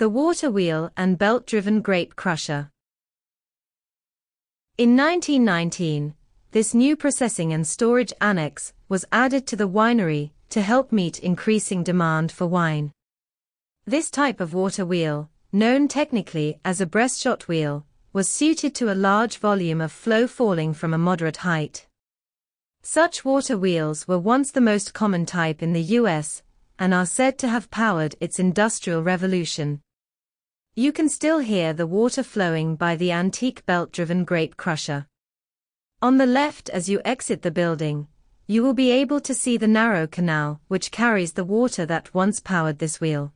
The water wheel and belt-driven grape crusher. In 1919, this new processing and storage annex was added to the winery to help meet increasing demand for wine. This type of water wheel, known technically as a breastshot wheel, was suited to a large volume of flow falling from a moderate height. Such water wheels were once the most common type in the US and are said to have powered its industrial revolution. You can still hear the water flowing by the antique belt-driven grape crusher. On the left as you exit the building, you will be able to see the narrow canal which carries the water that once powered this wheel.